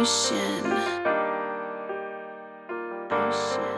ocean. ocean.